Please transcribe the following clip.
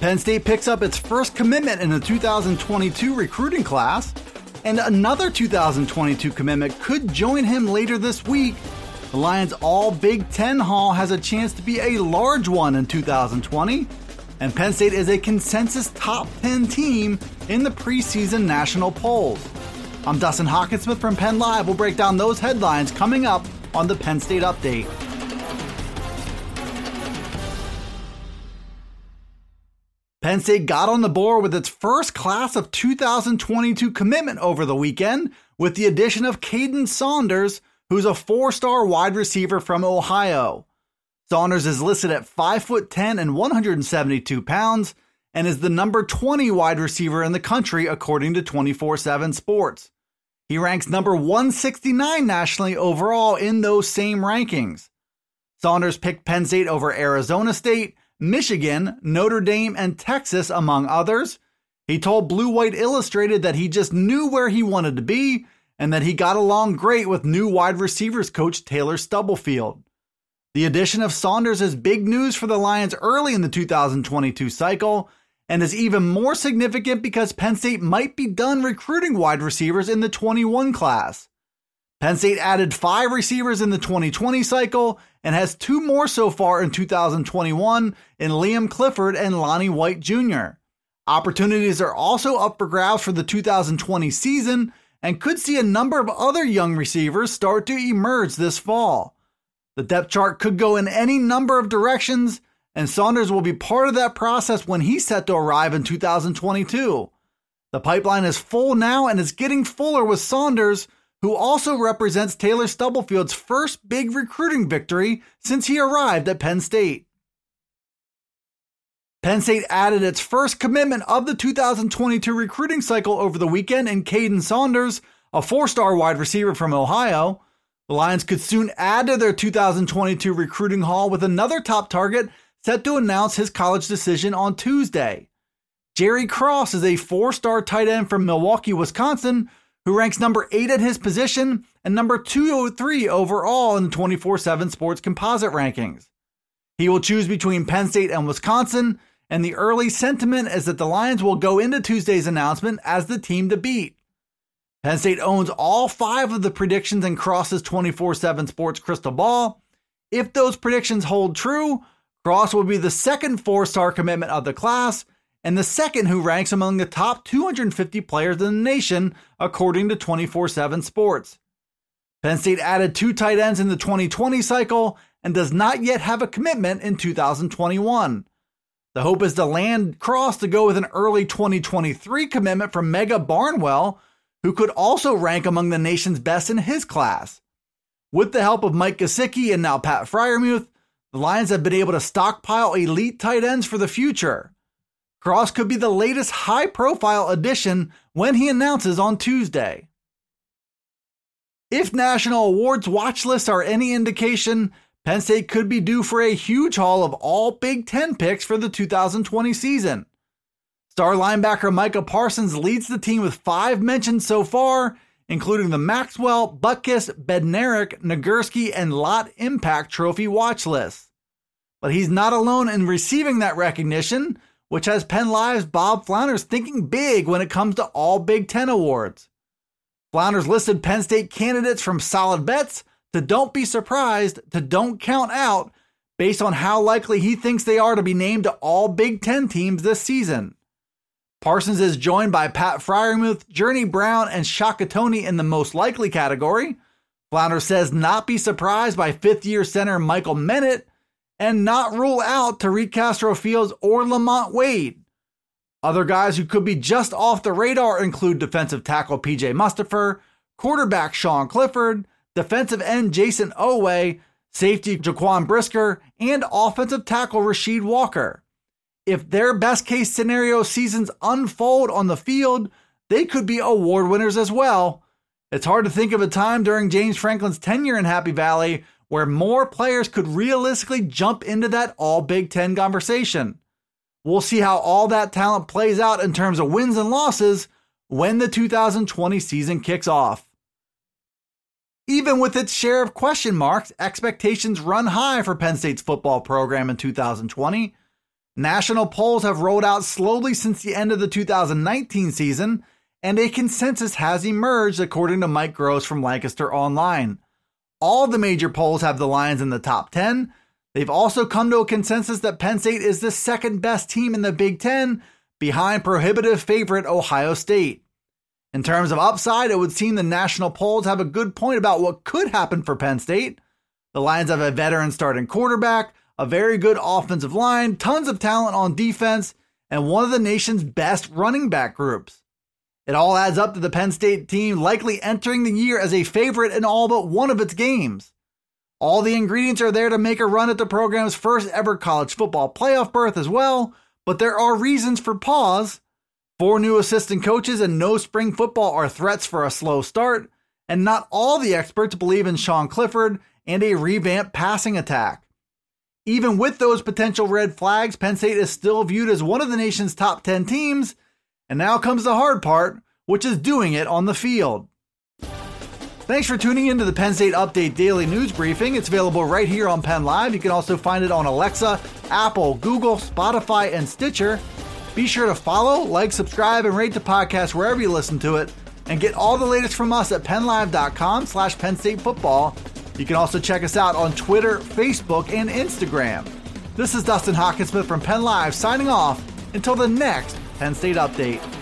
Penn State picks up its first commitment in the 2022 recruiting class, and another 2022 commitment could join him later this week. The Lions' All Big Ten Haul has a chance to be a large one in 2020, and Penn State is a consensus top 10 team in the preseason national polls. I'm Dustin Hockensmith from Penn Live. We'll break down those headlines coming up on the Penn State Update. Penn State got on the board with its first class of 2022 commitment over the weekend with the addition of Kaden Saunders, who's a four star wide receiver from Ohio. Saunders is listed at 5 foot 10 and 172 pounds and is the number 20 wide receiver in the country according to 24/7 Sports. He ranks number 169 nationally overall in those same rankings. Saunders picked Penn State over Arizona State, Michigan, Notre Dame, and Texas, among others. He told Blue White Illustrated that he just knew where he wanted to be and that he got along great with new wide receivers coach Taylor Stubblefield. The addition of Saunders is big news for the Lions early in the 2022 cycle and is even more significant because Penn State might be done recruiting wide receivers in the 21 class. Penn State added five receivers in the 2020 cycle and has two more so far in 2021 in Liam Clifford and Lonnie White Jr. Opportunities are also up for grabs for the 2020 season and could see a number of other young receivers start to emerge this fall. The depth chart could go in any number of directions, and Saunders will be part of that process when he's set to arrive in 2022. The pipeline is full now and is getting fuller with Saunders who also represents Taylor Stubblefield's first big recruiting victory since he arrived at Penn State. Penn State added its first commitment of the 2022 recruiting cycle over the weekend in Kaden Saunders, a four star wide receiver from Ohio. The Lions could soon add to their 2022 recruiting haul with another top target set to announce his college decision on Tuesday. Jerry Cross is a four star tight end from Milwaukee, Wisconsin, who ranks number 8 at his position and number 203 overall in the 24 7 sports composite rankings. He will choose between Penn State and Wisconsin, and the early sentiment is that the Lions will go into Tuesday's announcement as the team to beat. Penn State owns all five of the predictions in Cross's 24 7 sports crystal ball. If those predictions hold true, Cross will be the second four star commitment of the class and the second who ranks among the top 250 players in the nation, according to 24 7 Sports. Penn State added two tight ends in the 2020 cycle and does not yet have a commitment in 2021. The hope is to land Cross to go with an early 2023 commitment from Mega Barnwell, who could also rank among the nation's best in his class. With the help of Mike Gesicki and now Pat Freiermuth, the Lions have been able to stockpile elite tight ends for the future. Cross could be the latest high profile addition when he announces on Tuesday. If national awards watch lists are any indication, Penn State could be due for a huge haul of all Big Ten picks for the 2020 season. Star linebacker Micah Parsons leads the team with five mentions so far, including the Maxwell, Butkus, Bednarik, Nagurski, and Lott Impact Trophy watch lists. But he's not alone in receiving that recognition which has Penn Live's Bob Flounders thinking big when it comes to all Big Ten awards. Flounders listed Penn State candidates from solid bets to don't be surprised to don't count out based on how likely he thinks they are to be named to all Big Ten teams this season. Parsons is joined by Pat Freiermuth, Journey Brown, and Shaka Toney in the most likely category. Flounder says not be surprised by fifth year center Michael Menet and not rule out Tariq Castro Fields or Lamont Wade. Other guys who could be just off the radar include defensive tackle PJ Mustipher, quarterback Sean Clifford, defensive end Jayson Oweh, safety Jaquan Brisker, and offensive tackle Rasheed Walker. If their best case scenario seasons unfold on the field, they could be award winners as well. It's hard to think of a time during James Franklin's tenure in Happy Valley where more players could realistically jump into that all Big Ten conversation. We'll see how all that talent plays out in terms of wins and losses when the 2020 season kicks off. Even with its share of question marks, expectations run high for Penn State's football program in 2020. National polls have rolled out slowly since the end of the 2019 season, and a consensus has emerged according to Mike Gross from Lancaster Online. All the major polls have the Lions in the top 10. They've also come to a consensus that Penn State is the second best team in the Big Ten, behind prohibitive favorite Ohio State. In terms of upside, it would seem the national polls have a good point about what could happen for Penn State. The Lions have a veteran starting quarterback, a very good offensive line, tons of talent on defense, and one of the nation's best running back groups. It all adds up to the Penn State team likely entering the year as a favorite in all but one of its games. All the ingredients are there to make a run at the program's first ever college football playoff berth as well, but there are reasons for pause. Four new assistant coaches and no spring football are threats for a slow start, and not all the experts believe in Sean Clifford and a revamped passing attack. Even with those potential red flags, Penn State is still viewed as one of the nation's top 10 teams and now comes the hard part, which is doing it on the field. Thanks for tuning in to the Penn State Update Daily News Briefing. It's available right here on Penn Live. You can also find it on Alexa, Apple, Google, Spotify, and Stitcher. Be sure to follow, like, subscribe, and rate the podcast wherever you listen to it. And get all the latest from us at pennlive.com slash Penn State Football. You can also check us out on Twitter, Facebook, and Instagram. This is Dustin Hockensmith from Penn Live signing off until the next Penn State Update.